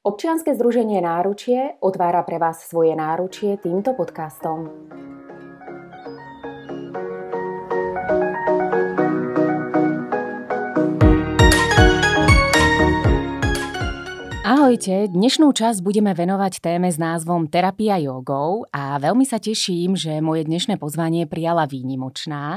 Občianske združenie Náručie otvára pre vás svoje náručie týmto podcastom. Ahojte, dnešnú časť budeme venovať téme s názvom Terapia jogou a veľmi sa teším, že moje dnešné pozvanie prijala výnimočná,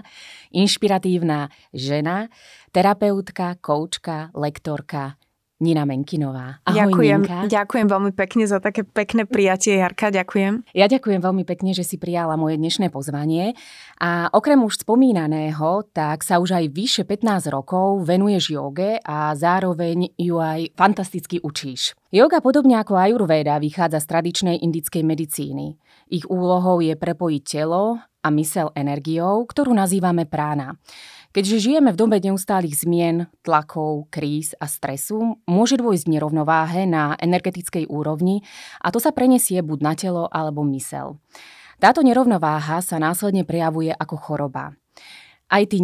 inšpiratívna žena, terapeutka, koučka, lektorka Nina Menkinová. Ahoj, ďakujem, Ninka. ďakujem veľmi pekne za také pekné prijatie, Jarka, ďakujem. Ja ďakujem veľmi pekne, že si prijala moje dnešné pozvanie. A okrem už spomínaného, tak sa už aj vyše 15 rokov venuješ joge a zároveň ju aj fantasticky učíš. Yoga podobne ako Ayurveda vychádza z tradičnej indickej medicíny. Ich úlohou je prepojiť telo a mysel energiou, ktorú nazývame prána. Keďže žijeme v dobe neustálých zmien, tlakov, kríz a stresu, môže dôjsť nerovnováhe na energetickej úrovni a to sa prenesie buď na telo alebo mysel. Táto nerovnováha sa následne prejavuje ako choroba. Aj ty,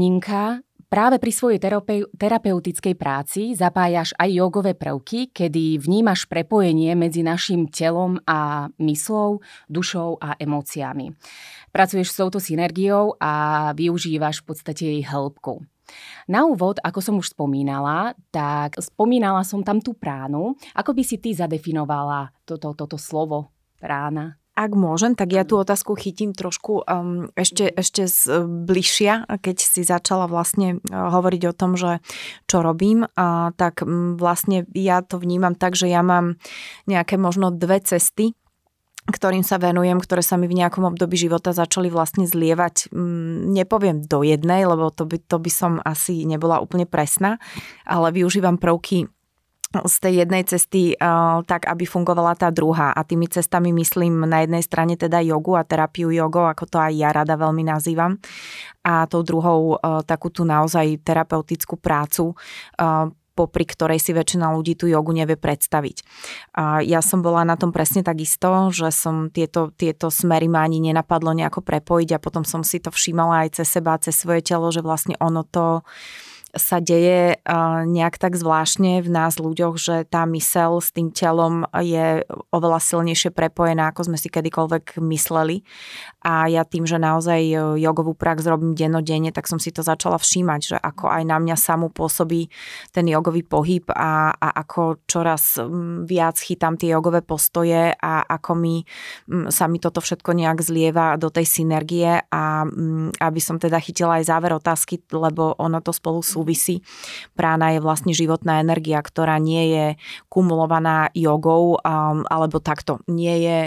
Práve pri svojej terapeutickej práci zapájaš aj jogové prvky, kedy vnímaš prepojenie medzi našim telom a myslou, dušou a emóciami. Pracuješ s touto synergiou a využívaš v podstate jej hĺbku. Na úvod, ako som už spomínala, tak spomínala som tam tú pránu. Ako by si ty zadefinovala toto, toto slovo prána? Ak môžem, tak ja tú otázku chytím trošku um, ešte, ešte z, bližšia, keď si začala vlastne uh, hovoriť o tom, že čo robím, uh, tak vlastne ja to vnímam tak, že ja mám nejaké možno dve cesty, ktorým sa venujem, ktoré sa mi v nejakom období života začali vlastne zlievať, nepoviem do jednej, lebo to by, to by som asi nebola úplne presná, ale využívam prvky z tej jednej cesty uh, tak, aby fungovala tá druhá. A tými cestami myslím na jednej strane teda jogu a terapiu jogou, ako to aj ja rada veľmi nazývam. A tou druhou uh, takú tú naozaj terapeutickú prácu, uh, popri ktorej si väčšina ľudí tú jogu nevie predstaviť. A ja som bola na tom presne takisto, že som tieto, tieto smery ma ani nenapadlo nejako prepojiť a potom som si to všímala aj cez seba, cez svoje telo, že vlastne ono to sa deje nejak tak zvláštne v nás ľuďoch, že tá mysel s tým telom je oveľa silnejšie prepojená, ako sme si kedykoľvek mysleli. A ja tým, že naozaj jogovú prax robím denodenne, tak som si to začala všímať, že ako aj na mňa samú pôsobí ten jogový pohyb a, a ako čoraz viac chytám tie jogové postoje a ako mi sa mi toto všetko nejak zlieva do tej synergie a aby som teda chytila aj záver otázky, lebo ono to spolu sú súvisí. Prána je vlastne životná energia, ktorá nie je kumulovaná jogou um, alebo takto. Nie je,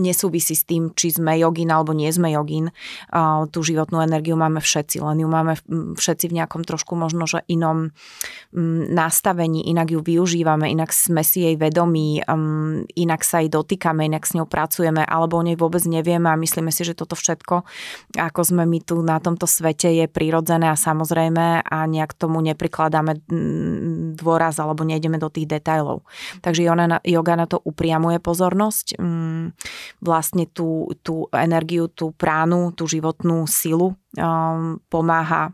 nesúvisí s tým, či sme jogín alebo nie sme jogín. Uh, tú životnú energiu máme všetci, len ju máme všetci v nejakom trošku možno, že inom um, nastavení, inak ju využívame, inak sme si jej vedomí, um, inak sa jej dotýkame, inak s ňou pracujeme, alebo o nej vôbec nevieme a myslíme si, že toto všetko, ako sme my tu na tomto svete, je prirodzené a samozrejme a nejak tomu neprikladáme mm, dôraz alebo nejdeme do tých detajlov. Takže yoga na to upriamuje pozornosť, mm, vlastne tú, tú energiu, tú pránu, tú životnú silu um, pomáha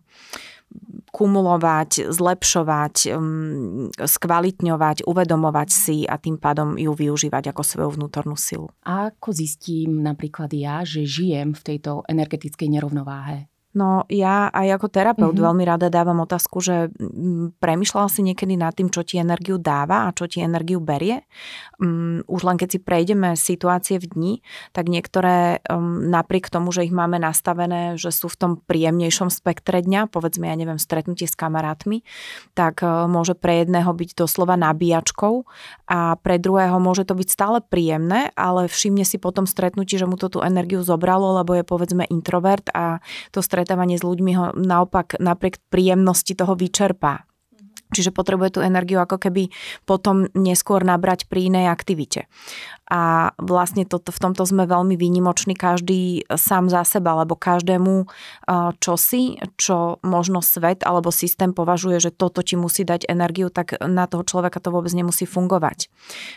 kumulovať, zlepšovať, um, skvalitňovať, uvedomovať si a tým pádom ju využívať ako svoju vnútornú silu. A ako zistím napríklad ja, že žijem v tejto energetickej nerovnováhe? No ja aj ako terapeut mm-hmm. veľmi rada dávam otázku, že premyšľal si niekedy nad tým, čo ti energiu dáva a čo ti energiu berie. Um, už len keď si prejdeme situácie v dni, tak niektoré um, napriek tomu, že ich máme nastavené, že sú v tom príjemnejšom spektre dňa, povedzme, ja neviem, stretnutie s kamarátmi, tak uh, môže pre jedného byť doslova nabíjačkou a pre druhého môže to byť stále príjemné, ale všimne si potom stretnutí, že mu to tú energiu zobralo, lebo je povedzme introvert a to stretnutie stretávanie s ľuďmi ho naopak napriek príjemnosti toho vyčerpá. Čiže potrebuje tú energiu ako keby potom neskôr nabrať pri inej aktivite. A vlastne to, v tomto sme veľmi výnimoční každý sám za seba, lebo každému čosi, čo možno svet alebo systém považuje, že toto ti musí dať energiu, tak na toho človeka to vôbec nemusí fungovať.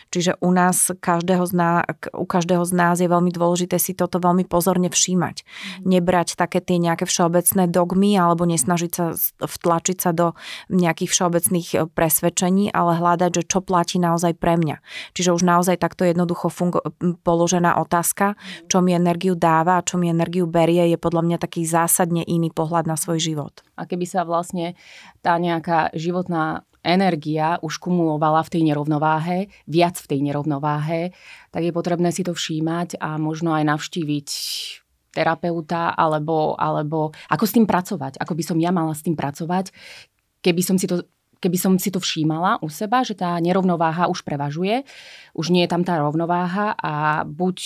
Čiže u nás každého z nás, u každého z nás je veľmi dôležité si toto veľmi pozorne všímať. Mm. Nebrať také tie nejaké všeobecné dogmy alebo nesnažiť sa vtlačiť sa do nejakých všeobecných e, presvedčení, ale hľadať, že čo platí naozaj pre mňa. Čiže už naozaj takto jednoducho fungo- položená otázka, čo mi energiu dáva a čo mi energiu berie, je podľa mňa taký zásadne iný pohľad na svoj život. A keby sa vlastne tá nejaká životná energia už kumulovala v tej nerovnováhe, viac v tej nerovnováhe, tak je potrebné si to všímať a možno aj navštíviť terapeuta, alebo, alebo ako s tým pracovať, ako by som ja mala s tým pracovať, keby som si to keby som si to všímala u seba, že tá nerovnováha už prevažuje, už nie je tam tá rovnováha a buď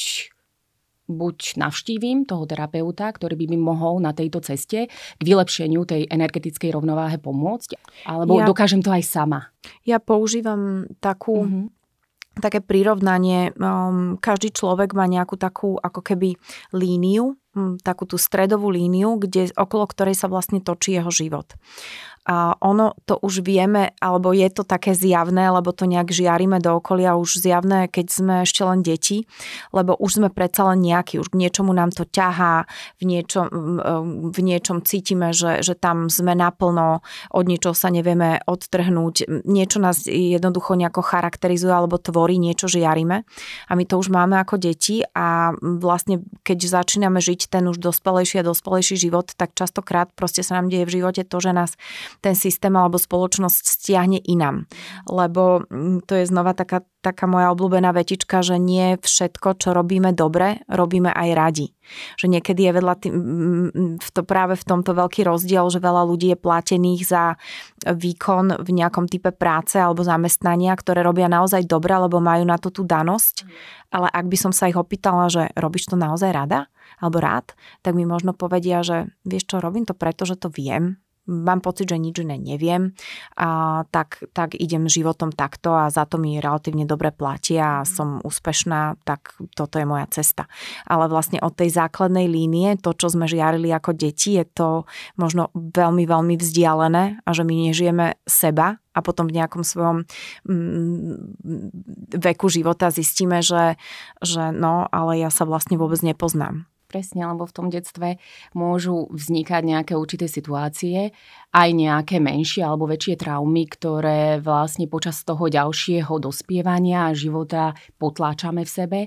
buď navštívim toho terapeuta, ktorý by mi mohol na tejto ceste k vylepšeniu tej energetickej rovnováhe pomôcť, alebo ja, dokážem to aj sama. Ja používam takú mm-hmm také prirovnanie. Um, každý človek má nejakú takú ako keby líniu, um, takú tú stredovú líniu, kde, okolo ktorej sa vlastne točí jeho život a ono to už vieme, alebo je to také zjavné, lebo to nejak žiarime do okolia už zjavné, keď sme ešte len deti, lebo už sme predsa len nejaký, už k niečomu nám to ťahá, v niečom, v niečom cítime, že, že tam sme naplno, od niečoho sa nevieme odtrhnúť, niečo nás jednoducho nejako charakterizuje alebo tvorí, niečo žiarime a my to už máme ako deti a vlastne keď začíname žiť ten už dospelejší a dospelejší život, tak častokrát proste sa nám deje v živote to, že nás ten systém alebo spoločnosť stiahne inám. Lebo mm, to je znova taká, taká moja obľúbená vetička, že nie všetko, čo robíme dobre, robíme aj radi. Že niekedy je vedľa tým, v to práve v tomto veľký rozdiel, že veľa ľudí je platených za výkon v nejakom type práce alebo zamestnania, ktoré robia naozaj dobre, lebo majú na to tú danosť. Ale ak by som sa ich opýtala, že robíš to naozaj rada? alebo rád, tak mi možno povedia, že vieš čo, robím to preto, že to viem, mám pocit, že nič iné neviem, a tak, tak idem životom takto a za to mi relatívne dobre platia a mhm. som úspešná, tak toto je moja cesta. Ale vlastne od tej základnej línie, to, čo sme žiarili ako deti, je to možno veľmi, veľmi vzdialené a že my nežijeme seba a potom v nejakom svojom mm, veku života zistíme, že, že no, ale ja sa vlastne vôbec nepoznám presne, lebo v tom detstve môžu vznikať nejaké určité situácie, aj nejaké menšie alebo väčšie traumy, ktoré vlastne počas toho ďalšieho dospievania a života potláčame v sebe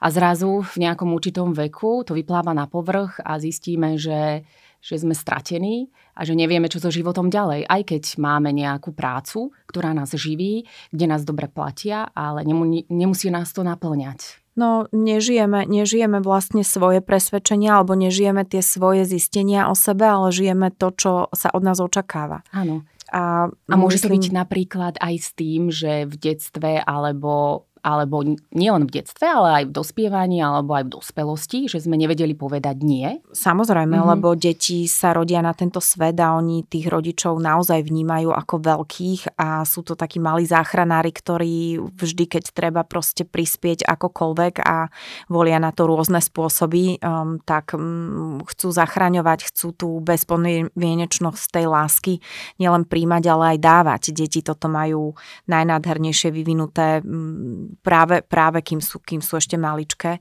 a zrazu v nejakom určitom veku to vypláva na povrch a zistíme, že že sme stratení a že nevieme, čo so životom ďalej. Aj keď máme nejakú prácu, ktorá nás živí, kde nás dobre platia, ale nemusí nás to naplňať. No, nežijeme, nežijeme vlastne svoje presvedčenia alebo nežijeme tie svoje zistenia o sebe, ale žijeme to, čo sa od nás očakáva. Áno. A, a môže myslím... to byť napríklad aj s tým, že v detstve alebo alebo nielen v detstve, ale aj v dospievaní alebo aj v dospelosti, že sme nevedeli povedať nie? Samozrejme, mm-hmm. lebo deti sa rodia na tento svet a oni tých rodičov naozaj vnímajú ako veľkých a sú to takí malí záchranári, ktorí vždy, keď treba proste prispieť akokoľvek a volia na to rôzne spôsoby, um, tak um, chcú zachraňovať, chcú tú bezpodmienečnosť tej lásky nielen príjmať, ale aj dávať. Deti toto majú najnádhernejšie vyvinuté um, práve, práve kým, sú, kým sú ešte maličké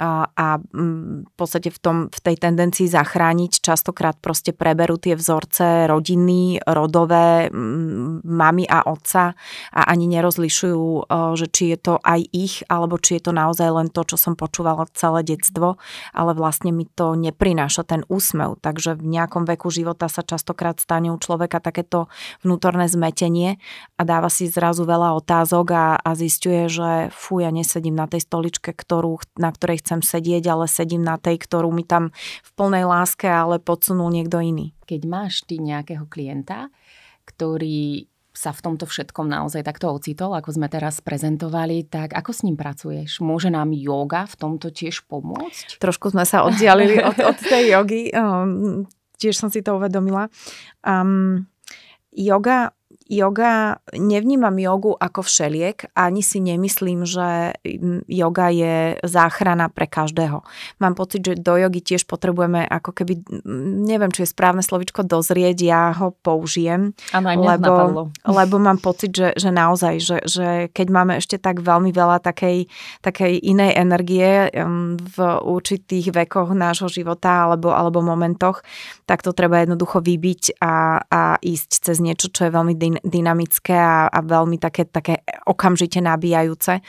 a, mm, v podstate v, tom, v tej tendencii zachrániť častokrát proste preberú tie vzorce rodiny, rodové, mm, mami a otca a ani nerozlišujú, že či je to aj ich, alebo či je to naozaj len to, čo som počúvala celé detstvo, ale vlastne mi to neprináša ten úsmev. Takže v nejakom veku života sa častokrát stane u človeka takéto vnútorné zmetenie a dáva si zrazu veľa otázok a, a zistuje, že fú, ja nesedím na tej stoličke, ktorú, na ktorej chcem chcem sedieť, ale sedím na tej, ktorú mi tam v plnej láske, ale podsunul niekto iný. Keď máš ty nejakého klienta, ktorý sa v tomto všetkom naozaj takto ocitol, ako sme teraz prezentovali, tak ako s ním pracuješ? Môže nám yoga v tomto tiež pomôcť? Trošku sme sa oddialili od, od tej jogy, um, tiež som si to uvedomila. Um, yoga yoga, nevnímam jogu ako všeliek, ani si nemyslím, že yoga je záchrana pre každého. Mám pocit, že do jogy tiež potrebujeme ako keby, neviem, či je správne slovičko dozrieť, ja ho použijem. Áno, aj lebo, lebo mám pocit, že, že naozaj, že, že keď máme ešte tak veľmi veľa takej, takej inej energie v určitých vekoch nášho života alebo, alebo momentoch, tak to treba jednoducho vybiť a, a ísť cez niečo, čo je veľmi dynamické a, a veľmi také, také okamžite nabíjajúce.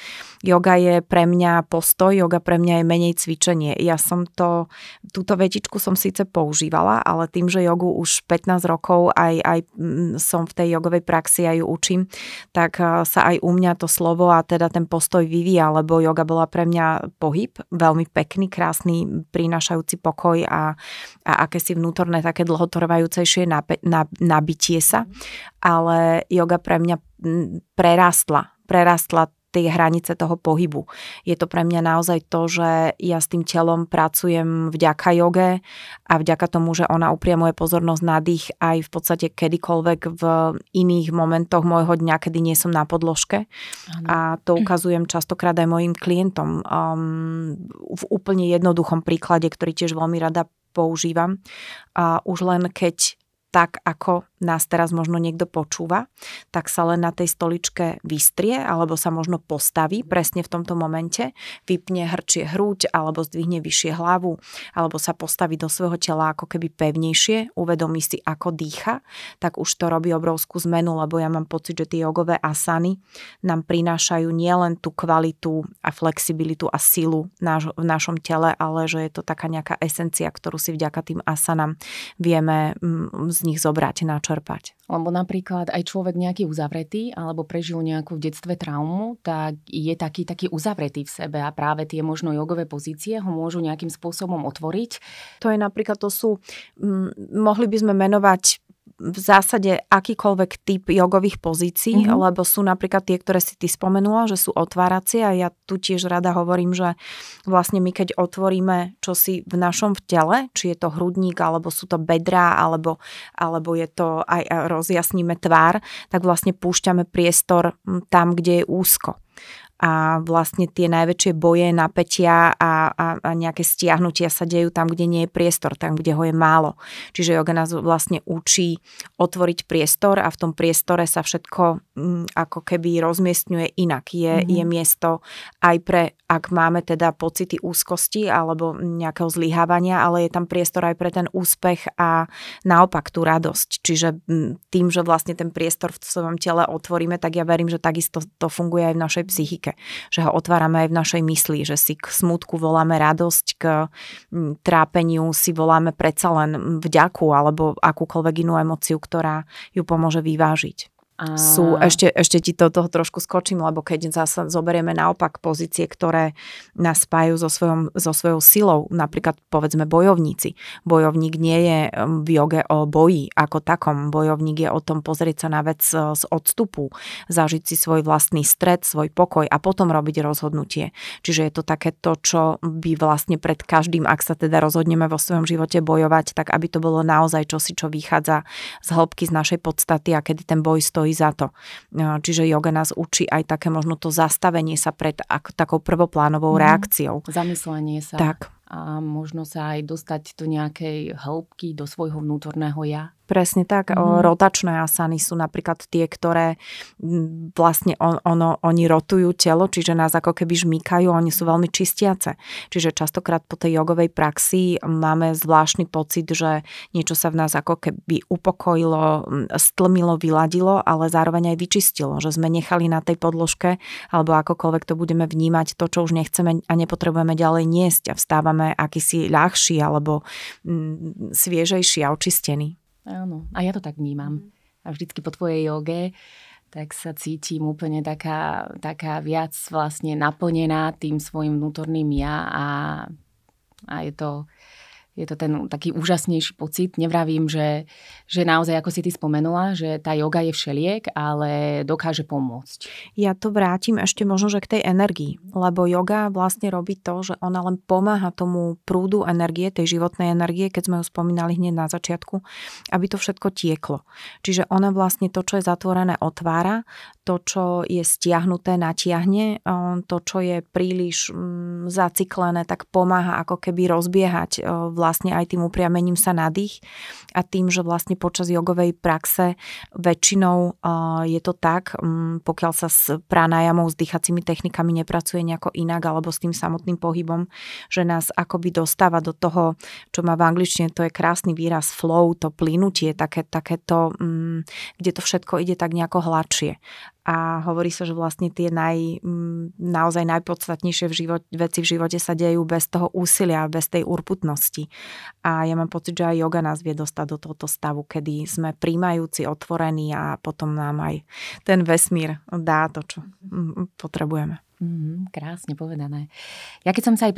Yoga je pre mňa postoj, yoga pre mňa je menej cvičenie. Ja som to, túto vetičku som síce používala, ale tým, že jogu už 15 rokov aj, aj mm, som v tej jogovej praxi a ju učím, tak sa aj u mňa to slovo a teda ten postoj vyvíja, lebo yoga bola pre mňa pohyb, veľmi pekný, krásny, prinášajúci pokoj a, a akési vnútorné také dlhotrvajúcejšie nabitie sa ale yoga pre mňa prerastla, prerastla tie hranice toho pohybu. Je to pre mňa naozaj to, že ja s tým telom pracujem vďaka joge a vďaka tomu, že ona upriamuje pozornosť na dých aj v podstate kedykoľvek v iných momentoch môjho dňa, kedy nie som na podložke. Ano. A to ukazujem častokrát aj mojim klientom um, v úplne jednoduchom príklade, ktorý tiež veľmi rada používam. A už len keď tak, ako nás teraz možno niekto počúva, tak sa len na tej stoličke vystrie alebo sa možno postaví presne v tomto momente, vypne hrčie hruď alebo zdvihne vyššie hlavu alebo sa postaví do svojho tela ako keby pevnejšie, uvedomí si ako dýcha, tak už to robí obrovskú zmenu, lebo ja mám pocit, že tie jogové asany nám prinášajú nielen tú kvalitu a flexibilitu a silu náš, v našom tele, ale že je to taká nejaká esencia, ktorú si vďaka tým asanám vieme mm, z nich zobrať na čo čerpať. Lebo napríklad aj človek nejaký uzavretý alebo prežil nejakú v detstve traumu, tak je taký, taký uzavretý v sebe a práve tie možno jogové pozície ho môžu nejakým spôsobom otvoriť. To je napríklad, to sú, m, mohli by sme menovať v zásade akýkoľvek typ jogových pozícií, mm-hmm. lebo sú napríklad tie, ktoré si ty spomenula, že sú otváracie a ja tu tiež rada hovorím, že vlastne my keď otvoríme čosi v našom v tele, či je to hrudník, alebo sú to bedrá, alebo, alebo je to aj rozjasníme tvár, tak vlastne púšťame priestor tam, kde je úzko a vlastne tie najväčšie boje, napätia a, a, a nejaké stiahnutia sa dejú tam, kde nie je priestor, tam, kde ho je málo. Čiže yoga nás vlastne učí otvoriť priestor a v tom priestore sa všetko m, mm, ako keby rozmiestňuje inak. Je, mm-hmm. je miesto aj pre, ak máme teda pocity úzkosti alebo nejakého zlyhávania, ale je tam priestor aj pre ten úspech a naopak tú radosť. Čiže m, mm, tým, že vlastne ten priestor v svojom tele otvoríme, tak ja verím, že takisto to funguje aj v našej psychike ľahké, že ho otvárame aj v našej mysli, že si k smutku voláme radosť, k trápeniu si voláme predsa len vďaku alebo akúkoľvek inú emociu, ktorá ju pomôže vyvážiť. A... Sú, ešte, ešte ti to toho trošku skočím, lebo keď zase zoberieme naopak pozície, ktoré nás spájajú so, svojom, so svojou silou, napríklad povedzme bojovníci. Bojovník nie je um, v joge o boji ako takom. Bojovník je o tom pozrieť sa na vec uh, z odstupu, zažiť si svoj vlastný stred, svoj pokoj a potom robiť rozhodnutie. Čiže je to také to, čo by vlastne pred každým, ak sa teda rozhodneme vo svojom živote bojovať, tak aby to bolo naozaj čosi, čo vychádza z hĺbky z našej podstaty a kedy ten boj stojí stojí za to. Čiže yoga nás učí aj také možno to zastavenie sa pred ak, takou prvoplánovou mm. reakciou. Zamyslenie sa. Tak. A možno sa aj dostať do nejakej hĺbky, do svojho vnútorného ja. Presne tak. Mm. Rotačné asany sú napríklad tie, ktoré vlastne on, ono, oni rotujú telo, čiže nás ako keby žmýkajú, oni sú veľmi čistiace. Čiže častokrát po tej jogovej praxi máme zvláštny pocit, že niečo sa v nás ako keby upokojilo, stlmilo, vyladilo, ale zároveň aj vyčistilo, že sme nechali na tej podložke, alebo akokoľvek to budeme vnímať, to, čo už nechceme a nepotrebujeme ďalej niesť a vstávame akýsi ľahší alebo mm, sviežejší a očistený. Áno, a ja to tak vnímam. Mhm. A vždycky po tvojej joge tak sa cítim úplne taká, taká viac vlastne naplnená tým svojim vnútorným ja a, a je to je to ten taký úžasnejší pocit. Nevravím, že, že naozaj, ako si ty spomenula, že tá yoga je všeliek, ale dokáže pomôcť. Ja to vrátim ešte možno, že k tej energii, lebo yoga vlastne robí to, že ona len pomáha tomu prúdu energie, tej životnej energie, keď sme ju spomínali hneď na začiatku, aby to všetko tieklo. Čiže ona vlastne to, čo je zatvorené, otvára, to, čo je stiahnuté, natiahne, to, čo je príliš mm, zaciklené, tak pomáha ako keby rozbiehať vlastne aj tým upriamením sa na dých. A tým, že vlastne počas jogovej praxe väčšinou je to tak, pokiaľ sa s pranajamou, s dýchacími technikami nepracuje nejako inak alebo s tým samotným pohybom, že nás akoby dostáva do toho, čo má v angličtine, to je krásny výraz flow, to plynutie, také, takéto, kde to všetko ide tak nejako hladšie a hovorí sa, že vlastne tie naj, naozaj najpodstatnejšie v život, veci v živote sa dejú bez toho úsilia, bez tej urputnosti. A ja mám pocit, že aj yoga nás vie dostať do tohto stavu, kedy sme príjmajúci, otvorení a potom nám aj ten vesmír dá to, čo potrebujeme. Mm, krásne povedané. Ja keď som sa aj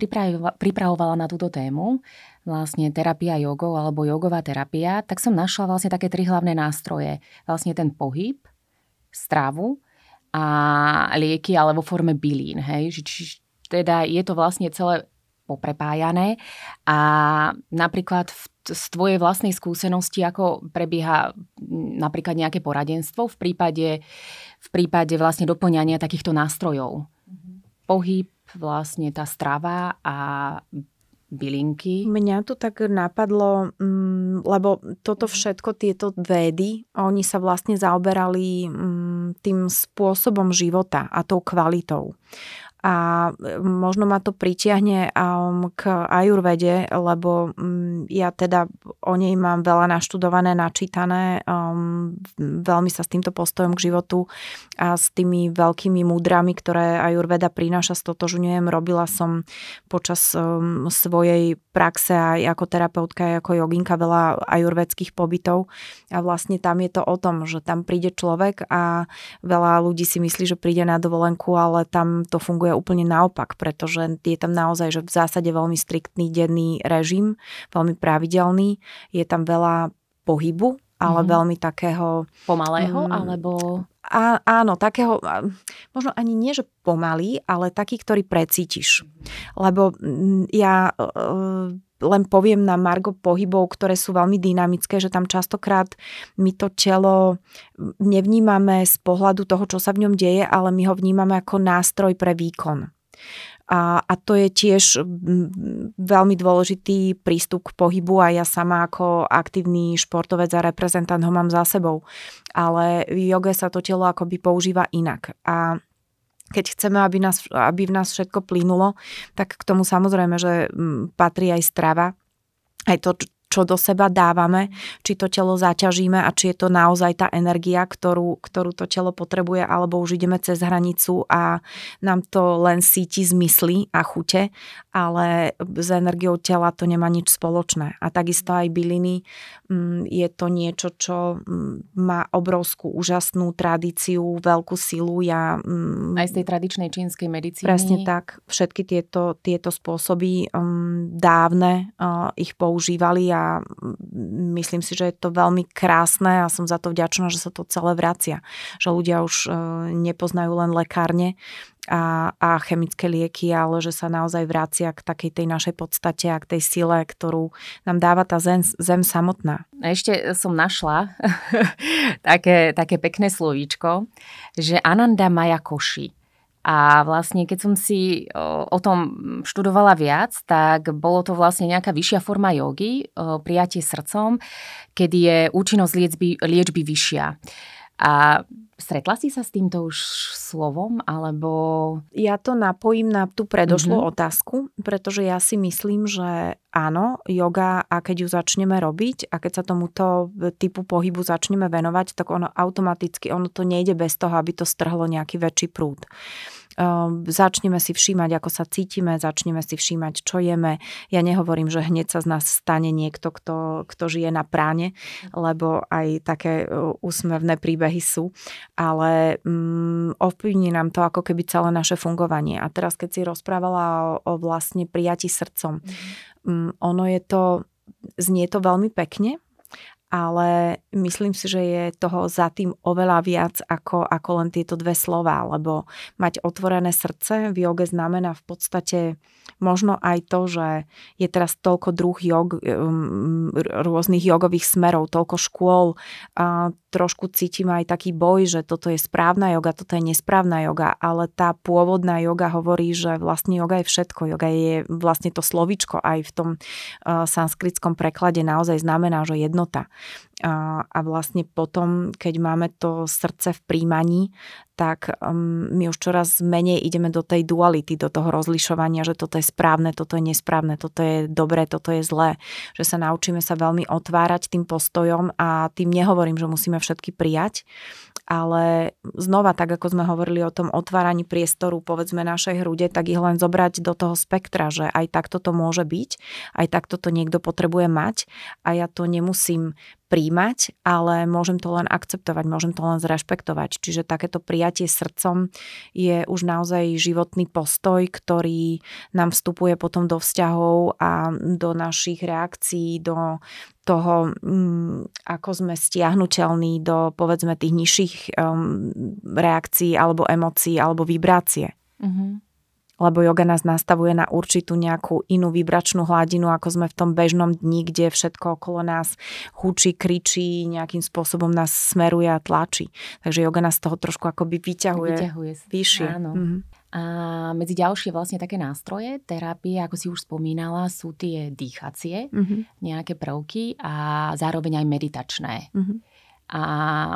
pripravovala na túto tému, vlastne terapia jogou alebo jogová terapia, tak som našla vlastne také tri hlavné nástroje. Vlastne ten pohyb, stravu a lieky, ale vo forme bylín. Hej? Či, teda je to vlastne celé poprepájané a napríklad v, z tvojej vlastnej skúsenosti, ako prebieha napríklad nejaké poradenstvo v prípade, v prípade vlastne doplňania takýchto nástrojov. Mm-hmm. Pohyb, vlastne tá strava a bylinky? Mňa to tak napadlo, mm, lebo toto všetko, tieto védy, oni sa vlastne zaoberali mm, tým spôsobom života a tou kvalitou a možno ma to pritiahne um, k ajurvede, lebo ja teda o nej mám veľa naštudované, načítané, um, veľmi sa s týmto postojom k životu a s tými veľkými múdrami, ktoré ajurveda prináša, stotožňujem. Robila som počas um, svojej praxe aj ako terapeutka, aj ako joginka veľa ajurvedských pobytov a vlastne tam je to o tom, že tam príde človek a veľa ľudí si myslí, že príde na dovolenku, ale tam to funguje úplne naopak, pretože je tam naozaj že v zásade veľmi striktný denný režim, veľmi pravidelný, je tam veľa pohybu, ale mm. veľmi takého... Pomalého, mm, alebo... Á, áno, takého, možno ani nie, že pomalý, ale taký, ktorý precítiš. Lebo mm, ja e, len poviem na margo pohybov, ktoré sú veľmi dynamické, že tam častokrát my to telo nevnímame z pohľadu toho, čo sa v ňom deje, ale my ho vnímame ako nástroj pre výkon. A, a to je tiež veľmi dôležitý prístup k pohybu a ja sama ako aktívny športovec a reprezentant ho mám za sebou. Ale v joge sa to telo akoby používa inak. A keď chceme, aby, nás, aby v nás všetko plynulo, tak k tomu samozrejme, že mm, patrí aj strava, aj to, čo do seba dávame, či to telo zaťažíme a či je to naozaj tá energia, ktorú, ktorú to telo potrebuje, alebo už ideme cez hranicu a nám to len síti zmysly a chute, ale s energiou tela to nemá nič spoločné. A takisto aj byliny mm, je to niečo, čo mm, má obrovskú, úžasnú tradíciu, veľkú silu. Ja, mm, aj z tej tradičnej čínskej medicíny. Presne tak. Všetky tieto, tieto spôsoby dávne ich používali a myslím si, že je to veľmi krásne a som za to vďačná, že sa to celé vracia. Že ľudia už e, nepoznajú len lekárne a, a chemické lieky, ale že sa naozaj vracia k takej tej našej podstate a k tej sile, ktorú nám dáva tá zem, zem samotná. Ešte som našla také, také pekné slovíčko, že Ananda Maja Koši a vlastne, keď som si o tom študovala viac, tak bolo to vlastne nejaká vyššia forma jogy, prijatie srdcom, kedy je účinnosť liečby, liečby vyššia. A stretla si sa s týmto už slovom, alebo... Ja to napojím na tú predošlú mm-hmm. otázku, pretože ja si myslím, že áno, yoga, a keď ju začneme robiť a keď sa tomuto typu pohybu začneme venovať, tak ono automaticky, ono to nejde bez toho, aby to strhlo nejaký väčší prúd. Začneme si všímať, ako sa cítime, začneme si všímať, čo jeme. Ja nehovorím, že hneď sa z nás stane niekto, kto, kto žije na práne, lebo aj také úsmevné príbehy sú, ale um, ovplyvní nám to ako keby celé naše fungovanie. A teraz, keď si rozprávala o, o vlastne prijati srdcom, mm. um, ono je to, znie to veľmi pekne, ale myslím si, že je toho za tým oveľa viac ako, ako len tieto dve slova, lebo mať otvorené srdce v joge znamená v podstate možno aj to, že je teraz toľko druh jog, um, rôznych jogových smerov, toľko škôl, a trošku cítim aj taký boj, že toto je správna joga, toto je nesprávna joga, ale tá pôvodná joga hovorí, že vlastne joga je všetko. Joga je vlastne to slovičko aj v tom uh, sanskritskom preklade naozaj znamená, že jednota. A, a vlastne potom, keď máme to srdce v príjmaní, tak um, my už čoraz menej ideme do tej duality, do toho rozlišovania, že toto je správne, toto je nesprávne, toto je dobré, toto je zlé. Že sa naučíme sa veľmi otvárať tým postojom a tým nehovorím, že musíme všetky prijať, ale znova, tak ako sme hovorili o tom otváraní priestoru, povedzme našej hrude, tak ich len zobrať do toho spektra, že aj takto to môže byť, aj takto to niekto potrebuje mať. A ja to nemusím príjmať, ale môžem to len akceptovať, môžem to len zrešpektovať. Čiže takéto prijatie srdcom je už naozaj životný postoj, ktorý nám vstupuje potom do vzťahov a do našich reakcií, do toho, mm, ako sme stiahnutelní do povedzme tých nižších um, reakcií alebo emócií alebo vibrácie. Mm-hmm lebo yoga nás nastavuje na určitú nejakú inú vibračnú hladinu, ako sme v tom bežnom dni, kde všetko okolo nás hučí, kričí, nejakým spôsobom nás smeruje a tlačí. Takže yoga nás z toho trošku akoby vyťahuje, vyťahuje vyššie. Áno. Mm-hmm. A medzi ďalšie vlastne také nástroje terapie, ako si už spomínala, sú tie dýchacie, mm-hmm. nejaké prvky a zároveň aj meditačné. Mm-hmm. A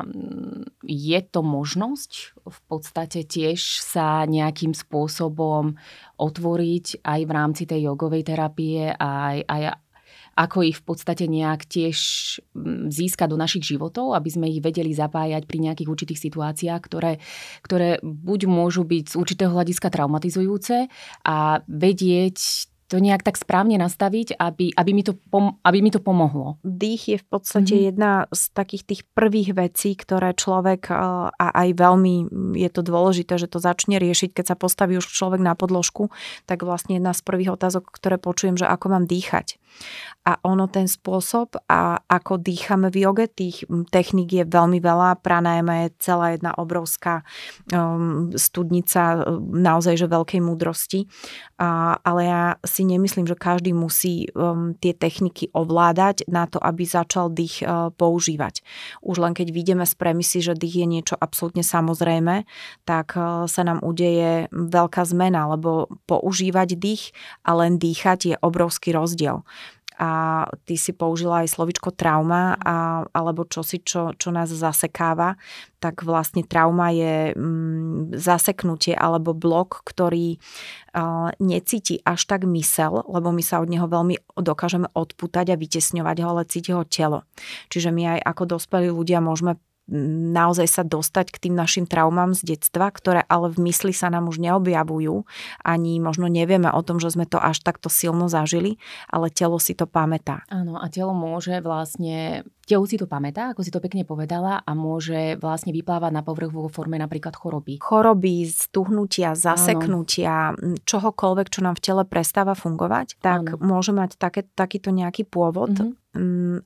mm, je to možnosť v podstate tiež sa nejakým spôsobom otvoriť aj v rámci tej jogovej terapie, aj, aj ako ich v podstate nejak tiež mm, získať do našich životov, aby sme ich vedeli zapájať pri nejakých určitých situáciách, ktoré, ktoré buď môžu byť z určitého hľadiska traumatizujúce a vedieť to nejak tak správne nastaviť, aby, aby, mi, to pom- aby mi to pomohlo. Dých je v podstate mm-hmm. jedna z takých tých prvých vecí, ktoré človek, eh, a aj veľmi je to dôležité, že to začne riešiť, keď sa postaví už človek na podložku, tak vlastne jedna z prvých otázok, ktoré počujem, že ako mám dýchať. A ono ten spôsob a ako dýchame v joge, tých techník je veľmi veľa. Pranajma je celá jedna obrovská um, studnica naozaj že veľkej múdrosti. A, ale ja si nemyslím, že každý musí um, tie techniky ovládať na to, aby začal dých uh, používať. Už len keď vidíme z premisy, že dých je niečo absolútne samozrejme, tak uh, sa nám udeje veľká zmena, lebo používať dých a len dýchať je obrovský rozdiel a ty si použila aj slovičko trauma a, alebo čosi, čo, čo nás zasekáva, tak vlastne trauma je mm, zaseknutie alebo blok, ktorý uh, necíti až tak mysel, lebo my sa od neho veľmi dokážeme odputať a vytesňovať ho, ale cíti ho telo. Čiže my aj ako dospelí ľudia môžeme naozaj sa dostať k tým našim traumám z detstva, ktoré ale v mysli sa nám už neobjavujú, ani možno nevieme o tom, že sme to až takto silno zažili, ale telo si to pamätá. Áno, a telo môže vlastne Telo si to pamätá, ako si to pekne povedala, a môže vlastne vyplávať na povrch vo forme napríklad choroby. Choroby, stuhnutia, zaseknutia, Áno. čohokoľvek, čo nám v tele prestáva fungovať, tak Áno. môže mať také, takýto nejaký pôvod. Mm-hmm.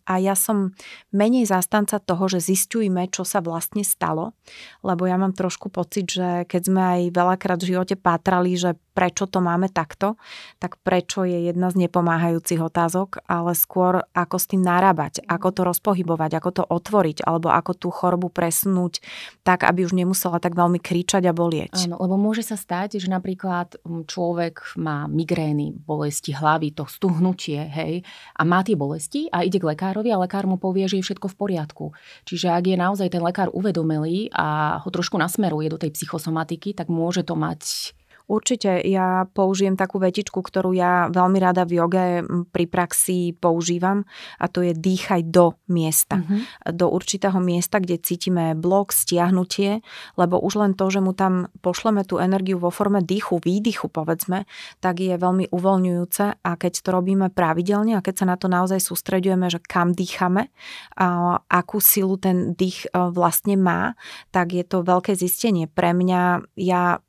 A ja som menej zastanca toho, že zistujme, čo sa vlastne stalo, lebo ja mám trošku pocit, že keď sme aj veľakrát v živote pátrali, že prečo to máme takto, tak prečo je jedna z nepomáhajúcich otázok, ale skôr ako s tým narábať, ako to rozpohybovať, ako to otvoriť, alebo ako tú chorobu presunúť tak, aby už nemusela tak veľmi kričať a bolieť. Áno, lebo môže sa stať, že napríklad mm, človek má migrény, bolesti hlavy, to stuhnutie, hej, a má tie bolesti a ide k lekárovi a lekár mu povie, že je všetko v poriadku. Čiže ak je naozaj ten lekár uvedomelý a ho trošku nasmeruje do tej psychosomatiky, tak môže to mať Určite, ja použijem takú vetičku, ktorú ja veľmi rada v joge pri praxi používam a to je dýchaj do miesta. Mm-hmm. Do určitého miesta, kde cítime blok, stiahnutie, lebo už len to, že mu tam pošleme tú energiu vo forme dýchu, výdychu povedzme, tak je veľmi uvoľňujúce a keď to robíme pravidelne a keď sa na to naozaj sústredujeme, že kam dýchame, a akú silu ten dých e, vlastne má, tak je to veľké zistenie. Pre mňa, ja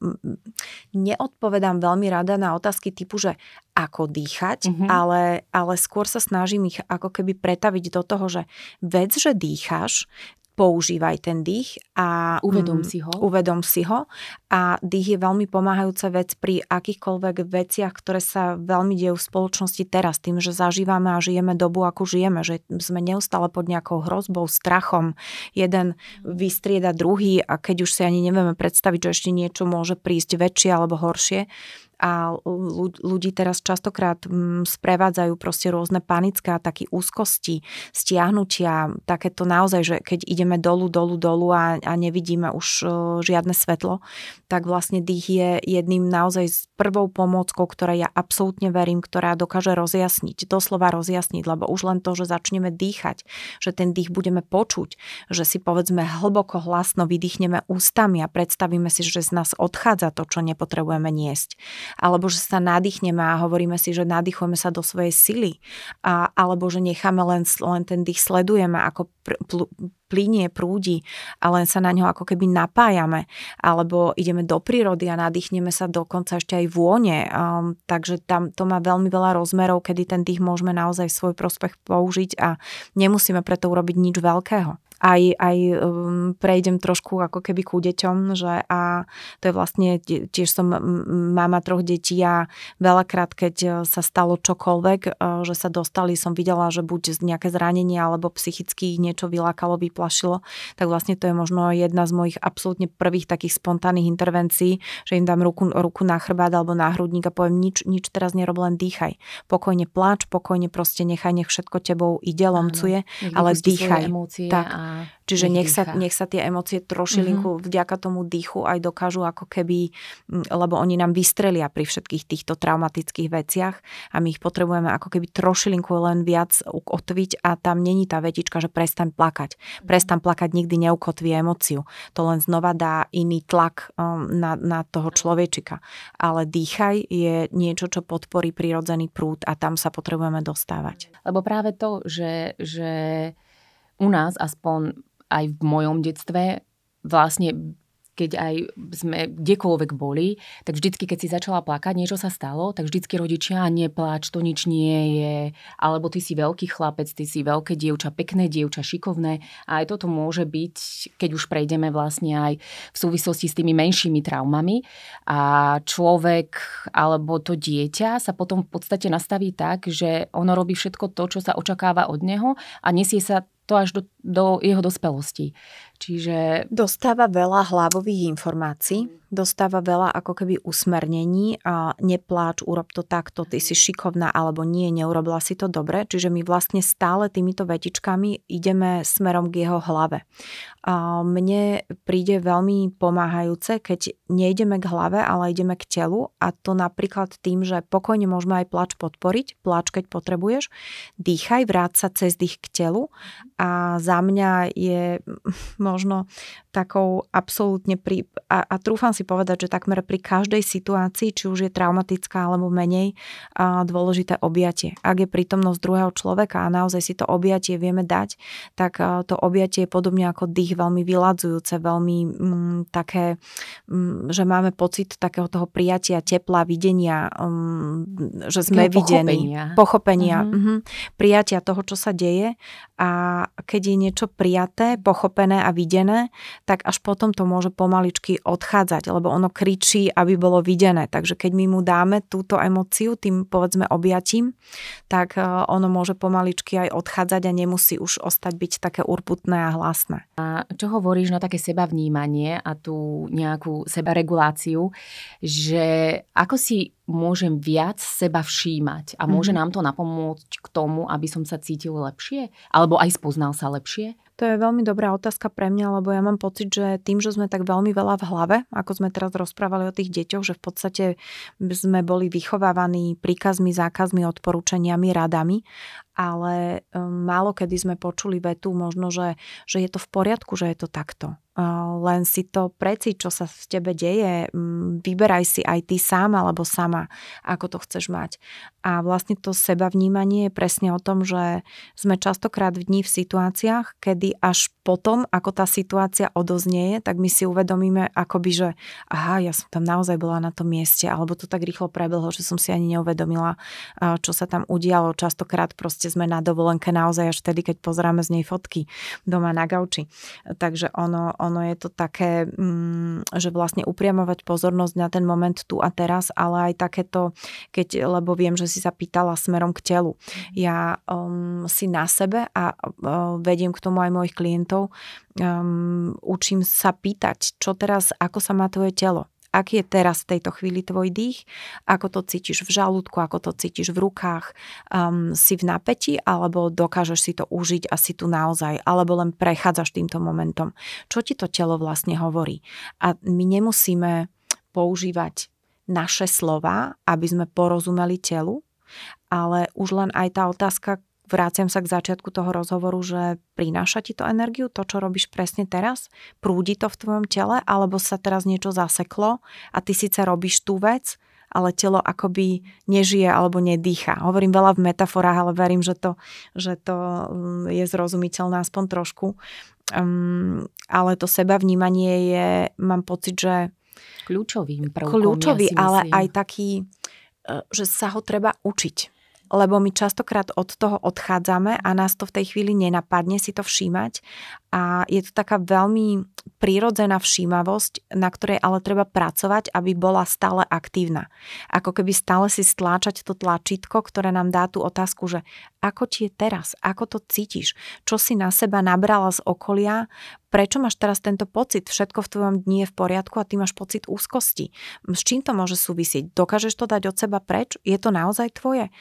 neodpovedám veľmi rada na otázky typu, že ako dýchať, mm-hmm. ale, ale skôr sa snažím ich ako keby pretaviť do toho, že vec, že dýcháš, používaj ten dých a uvedom mm, si ho. Uvedom si ho a dých je veľmi pomáhajúca vec pri akýchkoľvek veciach, ktoré sa veľmi dejú v spoločnosti teraz, tým, že zažívame a žijeme dobu, ako žijeme, že sme neustále pod nejakou hrozbou, strachom. Jeden vystrieda druhý a keď už si ani nevieme predstaviť, že ešte niečo môže prísť väčšie alebo horšie, a ľudí teraz častokrát mm, sprevádzajú proste rôzne panické ataky, úzkosti, stiahnutia, takéto naozaj, že keď ideme dolu, dolu, dolu a, a nevidíme už žiadne svetlo, tak vlastne dých je jedným naozaj s prvou pomôckou, ktorej ja absolútne verím, ktorá dokáže rozjasniť, doslova rozjasniť, lebo už len to, že začneme dýchať, že ten dých budeme počuť, že si povedzme hlboko hlasno vydýchneme ústami a predstavíme si, že z nás odchádza to, čo nepotrebujeme niesť alebo že sa nadýchneme a hovoríme si, že nadýchujeme sa do svojej sily, a, alebo že necháme len, len ten dých sledujeme, ako pr- pl- plinie, prúdi a len sa na ňo ako keby napájame, alebo ideme do prírody a nadýchneme sa dokonca ešte aj vône. Um, takže tam to má veľmi veľa rozmerov, kedy ten dých môžeme naozaj v svoj prospech použiť a nemusíme preto urobiť nič veľkého aj, aj um, prejdem trošku ako keby ku deťom, že a to je vlastne, tiež som mama troch detí a veľakrát, keď e, sa stalo čokoľvek, e, že sa dostali, som videla, že buď nejaké zranenie alebo psychicky niečo vylákalo, vyplašilo, tak vlastne to je možno jedna z mojich absolútne prvých takých spontánnych intervencií, že im dám ruku, ruku na chrbát alebo na hrudník a poviem, nič, nič teraz nerob, len dýchaj. Pokojne pláč, pokojne proste nechaj, nech všetko tebou ide, lomcuje, ale dýchaj. Tak. A Čiže nech sa, nech sa tie emócie trošilinku mm-hmm. vďaka tomu dýchu aj dokážu ako keby, lebo oni nám vystrelia pri všetkých týchto traumatických veciach a my ich potrebujeme ako keby trošilinku len viac ukotviť a tam není tá vetička, že prestaň plakať. Mhm. Prestaň plakať nikdy neukotví emóciu. To len znova dá iný tlak um, na, na toho človečika. Ale dýchaj je niečo, čo podporí prirodzený prúd a tam sa potrebujeme dostávať. Lebo práve to, že, že u nás aspoň aj v mojom detstve vlastne keď aj sme kdekoľvek boli, tak vždycky, keď si začala plakať, niečo sa stalo, tak vždycky rodičia, nepláč, to nič nie je, alebo ty si veľký chlapec, ty si veľké dievča, pekné dievča, šikovné. A aj toto môže byť, keď už prejdeme vlastne aj v súvislosti s tými menšími traumami. A človek alebo to dieťa sa potom v podstate nastaví tak, že ono robí všetko to, čo sa očakáva od neho a nesie sa to až do, do jeho dospelosti. Čiže... Dostáva veľa hlavových informácií, dostáva veľa ako keby usmernení a nepláč, urob to takto, ty si šikovná alebo nie, neurobila si to dobre. Čiže my vlastne stále týmito vetičkami ideme smerom k jeho hlave. A mne príde veľmi pomáhajúce, keď nejdeme k hlave, ale ideme k telu a to napríklad tým, že pokojne môžeme aj plač podporiť, plač keď potrebuješ, dýchaj, vráť sa cez dých k telu a za mňa je možno takou absolútne pri, a, a trúfam si povedať, že takmer pri každej situácii, či už je traumatická alebo menej, a dôležité objatie. Ak je prítomnosť druhého človeka a naozaj si to objatie vieme dať, tak to objatie je podobne ako dých veľmi vyladzujúce, veľmi mm, také, mm, že máme pocit takého toho prijatia, tepla, videnia, mm, že sme videní. Pochopenia. Pochopenia. Mm-hmm. Mm-hmm, prijatia toho, čo sa deje a keď je niečo prijaté, pochopené a videné, tak až potom to môže pomaličky odchádzať, lebo ono kričí, aby bolo videné. Takže keď my mu dáme túto emociu tým povedzme objatím, tak e, ono môže pomaličky aj odchádzať a nemusí už ostať byť také urputné a hlasné. A čo hovoríš na také seba vnímanie a tú nejakú sebareguláciu, že ako si môžem viac seba všímať a môže mm-hmm. nám to napomôcť k tomu, aby som sa cítil lepšie? Alebo aj spoznal sa lepšie? To je veľmi dobrá otázka pre mňa, lebo ja mám pocit, že tým, že sme tak veľmi veľa v hlave, ako sme teraz rozprávali o tých deťoch, že v podstate sme boli vychovávaní príkazmi, zákazmi, odporúčaniami, radami ale um, málo kedy sme počuli vetu možno, že, že je to v poriadku, že je to takto len si to preci, čo sa v tebe deje, vyberaj si aj ty sám alebo sama, ako to chceš mať. A vlastne to seba vnímanie je presne o tom, že sme častokrát v dní v situáciách, kedy až potom, ako tá situácia odoznieje, tak my si uvedomíme akoby, že aha, ja som tam naozaj bola na tom mieste, alebo to tak rýchlo prebehlo, že som si ani neuvedomila, čo sa tam udialo. Častokrát proste sme na dovolenke naozaj až vtedy, keď pozeráme z nej fotky doma na gauči. Takže ono, ono je to také, mm, že vlastne upriamovať pozornosť na ten moment tu a teraz, ale aj takéto, keď, lebo viem, že si sa pýtala smerom k telu. Ja um, si na sebe a um, vediem k tomu aj mojich klientov, um, učím sa pýtať, čo teraz, ako sa má tvoje telo aký je teraz v tejto chvíli tvoj dých, ako to cítiš v žalúdku, ako to cítiš v rukách, um, si v napätí alebo dokážeš si to užiť a si tu naozaj, alebo len prechádzaš týmto momentom. Čo ti to telo vlastne hovorí? A my nemusíme používať naše slova, aby sme porozumeli telu, ale už len aj tá otázka, vráciam sa k začiatku toho rozhovoru, že prináša ti to energiu, to, čo robíš presne teraz? Prúdi to v tvojom tele, alebo sa teraz niečo zaseklo a ty síce robíš tú vec, ale telo akoby nežije alebo nedýcha. Hovorím veľa v metaforách, ale verím, že to, že to mm, je zrozumiteľné aspoň trošku. Um, ale to seba vnímanie je, mám pocit, že kľúčovým prvkom. Kľúčový, ja ale aj taký, e, že sa ho treba učiť lebo my častokrát od toho odchádzame a nás to v tej chvíli nenapadne si to všímať a je to taká veľmi prírodzená všímavosť, na ktorej ale treba pracovať, aby bola stále aktívna. Ako keby stále si stláčať to tlačítko, ktoré nám dá tú otázku, že ako ti je teraz, ako to cítiš, čo si na seba nabrala z okolia, prečo máš teraz tento pocit, všetko v tvojom dni je v poriadku a ty máš pocit úzkosti. S čím to môže súvisieť? Dokážeš to dať od seba preč? Je to naozaj tvoje?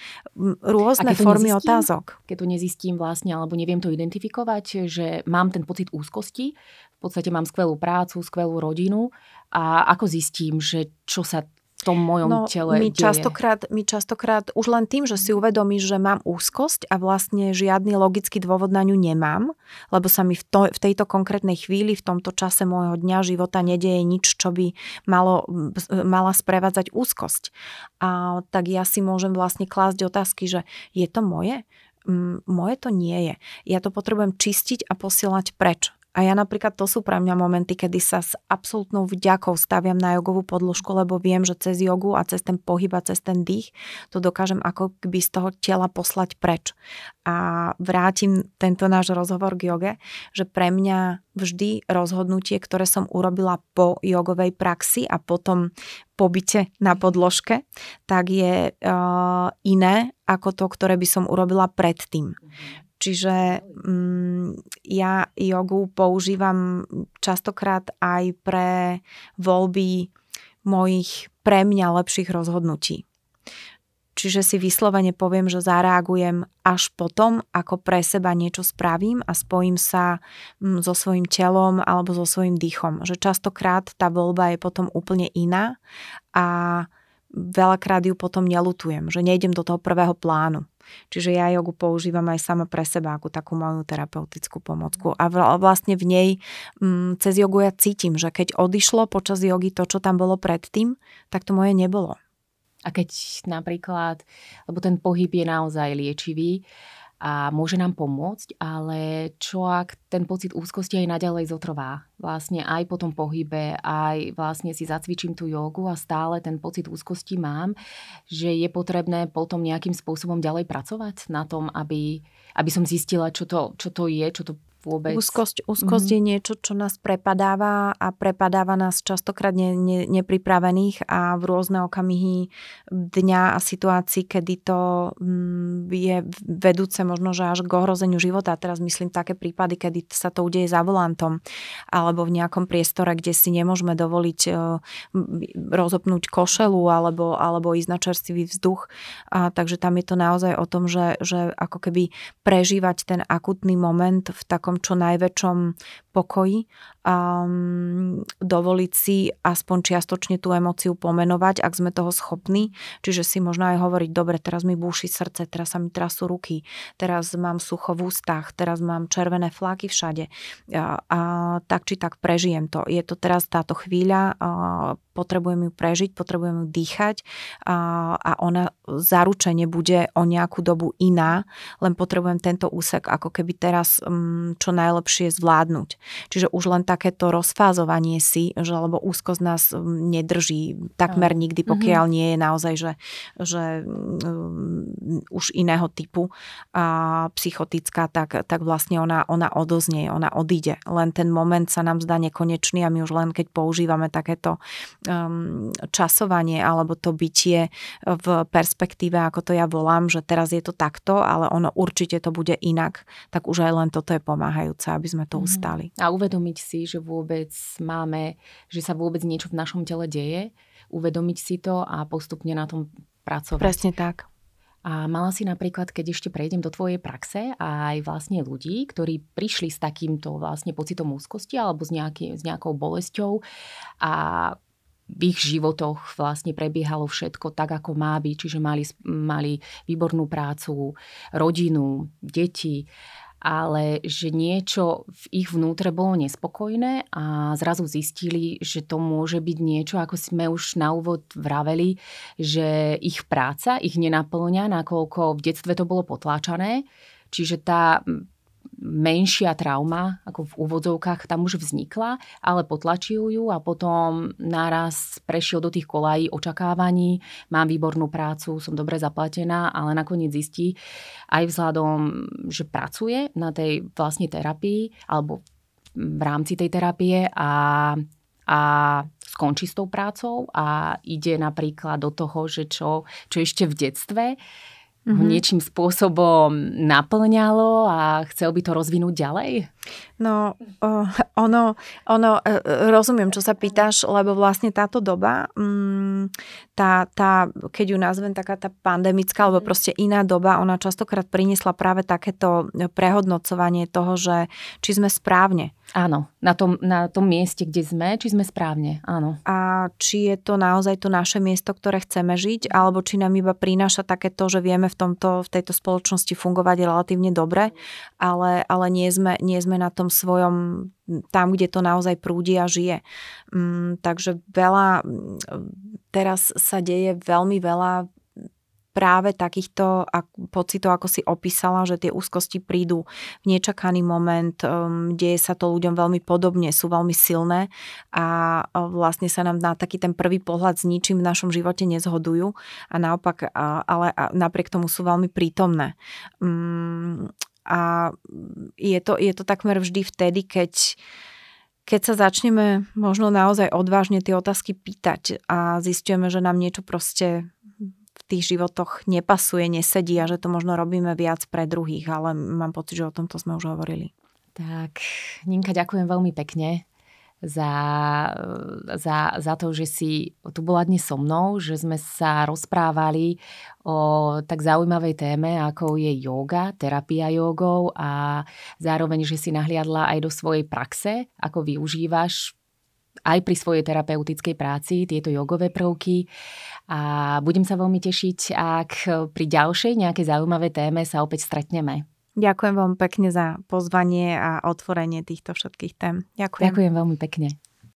Rôzne formy nezistím, otázok. Keď to nezistím vlastne, alebo neviem to identifikovať, že mám ten pocit úzkosti, v podstate mám skvelú prácu, skvelú rodinu a ako zistím, že čo sa tom mojom no, tele my deje. častokrát, my častokrát už len tým, že si uvedomíš, že mám úzkosť a vlastne žiadny logický dôvod na ňu nemám, lebo sa mi v, to, v tejto konkrétnej chvíli, v tomto čase môjho dňa života nedeje nič, čo by malo, mala sprevádzať úzkosť. A tak ja si môžem vlastne klásť otázky, že je to moje? Moje to nie je. Ja to potrebujem čistiť a posielať preč. A ja napríklad to sú pre mňa momenty, kedy sa s absolútnou vďakou staviam na jogovú podložku, lebo viem, že cez jogu a cez ten pohyb a cez ten dých to dokážem ako keby z toho tela poslať preč. A vrátim tento náš rozhovor k joge, že pre mňa vždy rozhodnutie, ktoré som urobila po jogovej praxi a potom pobyte na podložke, tak je uh, iné ako to, ktoré by som urobila predtým. Čiže mm, ja jogu používam častokrát aj pre voľby mojich pre mňa lepších rozhodnutí. Čiže si vyslovene poviem, že zareagujem až potom, ako pre seba niečo spravím a spojím sa mm, so svojím telom alebo so svojím dýchom. Že častokrát tá voľba je potom úplne iná a veľakrát ju potom nelutujem, že nejdem do toho prvého plánu. Čiže ja jogu používam aj sama pre seba ako takú moju terapeutickú pomocku. A vlastne v nej mm, cez jogu ja cítim, že keď odišlo počas jogy to, čo tam bolo predtým, tak to moje nebolo. A keď napríklad, lebo ten pohyb je naozaj liečivý, a môže nám pomôcť, ale čo ak ten pocit úzkosti aj naďalej zotrvá? Vlastne aj po tom pohybe, aj vlastne si zacvičím tú jogu a stále ten pocit úzkosti mám, že je potrebné potom nejakým spôsobom ďalej pracovať na tom, aby, aby som zistila, čo to, čo to je, čo to vôbec. Úzkosť, úzkosť mm-hmm. je niečo, čo nás prepadáva a prepadáva nás častokrát ne, ne, nepripravených a v rôzne okamihy dňa a situácií, kedy to mm, je vedúce možno, že až k ohrozeniu života. Teraz myslím také prípady, kedy sa to udeje za volantom alebo v nejakom priestore, kde si nemôžeme dovoliť e, rozopnúť košelu alebo, alebo ísť na čerstvý vzduch. A, takže tam je to naozaj o tom, že, že ako keby prežívať ten akutný moment v takom takom čo najväčšom pokoji, um, dovoliť si aspoň čiastočne tú emóciu pomenovať, ak sme toho schopní. Čiže si možno aj hovoriť, dobre, teraz mi búši srdce, teraz sa mi trasú ruky, teraz mám sucho v ústach, teraz mám červené fláky všade. A, a tak či tak prežijem to. Je to teraz táto chvíľa, a potrebujem ju prežiť, potrebujem ju dýchať a, a ona zaručene bude o nejakú dobu iná, len potrebujem tento úsek ako keby teraz um, čo najlepšie zvládnuť. Čiže už len takéto rozfázovanie si, že lebo úzkosť nás nedrží takmer nikdy, pokiaľ mm-hmm. nie je naozaj, že, že um, už iného typu a psychotická, tak, tak vlastne ona, ona odoznie, ona odíde. Len ten moment sa nám zdá nekonečný a my už len keď používame takéto um, časovanie alebo to bytie v perspektíve, ako to ja volám, že teraz je to takto, ale ono určite to bude inak, tak už aj len toto je pomáhajúce, aby sme to mm. ustali. A uvedomiť si, že vôbec máme, že sa vôbec niečo v našom tele deje, uvedomiť si to a postupne na tom pracovať. Presne tak. A mala si napríklad, keď ešte prejdem do tvojej praxe, aj vlastne ľudí, ktorí prišli s takýmto vlastne pocitom úzkosti alebo s, nejaký, s nejakou bolesťou a v ich životoch vlastne prebiehalo všetko tak, ako má byť. Čiže mali, mali výbornú prácu, rodinu, deti, ale že niečo v ich vnútre bolo nespokojné a zrazu zistili, že to môže byť niečo, ako sme už na úvod vraveli, že ich práca ich nenaplňa, nakoľko v detstve to bolo potláčané. Čiže tá menšia trauma, ako v úvodzovkách, tam už vznikla, ale potlačujú ju a potom náraz prešiel do tých kolají očakávaní, mám výbornú prácu, som dobre zaplatená, ale nakoniec zistí aj vzhľadom, že pracuje na tej vlastne terapii alebo v rámci tej terapie a, a skončí s tou prácou a ide napríklad do toho, že čo, čo ešte v detstve mm-hmm. ho niečím spôsobom naplňalo a chcel by to rozvinúť ďalej? No, ono, ono, e, rozumiem, čo sa pýtaš, lebo vlastne táto doba, mm, tá, tá, keď ju nazvem taká tá pandemická, alebo mhm. proste iná doba, ona častokrát priniesla práve takéto prehodnocovanie toho, že či sme správne. Áno, na tom, na tom mieste, kde sme, či sme správne, áno. A či je to naozaj to naše miesto, ktoré chceme žiť, alebo či nám iba prináša takéto, že vieme v, tomto, v tejto spoločnosti fungovať relatívne dobre, ale, ale nie, sme, nie sme na tom svojom, tam, kde to naozaj prúdi a žije. Mm, takže veľa, teraz sa deje veľmi veľa práve takýchto pocitov, ako si opísala, že tie úzkosti prídu v nečakaný moment, um, deje sa to ľuďom veľmi podobne, sú veľmi silné a vlastne sa nám na taký ten prvý pohľad s ničím v našom živote nezhodujú a naopak, ale napriek tomu sú veľmi prítomné. Um, a je to, je to takmer vždy vtedy, keď keď sa začneme možno naozaj odvážne tie otázky pýtať a zistíme, že nám niečo proste tých životoch nepasuje, nesedí a že to možno robíme viac pre druhých, ale mám pocit, že o tomto sme už hovorili. Tak, Ninka, ďakujem veľmi pekne za, za, za to, že si tu bola dnes so mnou, že sme sa rozprávali o tak zaujímavej téme, ako je yoga, terapia jogou a zároveň, že si nahliadla aj do svojej praxe, ako využívaš aj pri svojej terapeutickej práci tieto jogové prvky a budem sa veľmi tešiť, ak pri ďalšej nejakej zaujímavej téme sa opäť stretneme. Ďakujem veľmi pekne za pozvanie a otvorenie týchto všetkých tém. Ďakujem. Ďakujem veľmi pekne.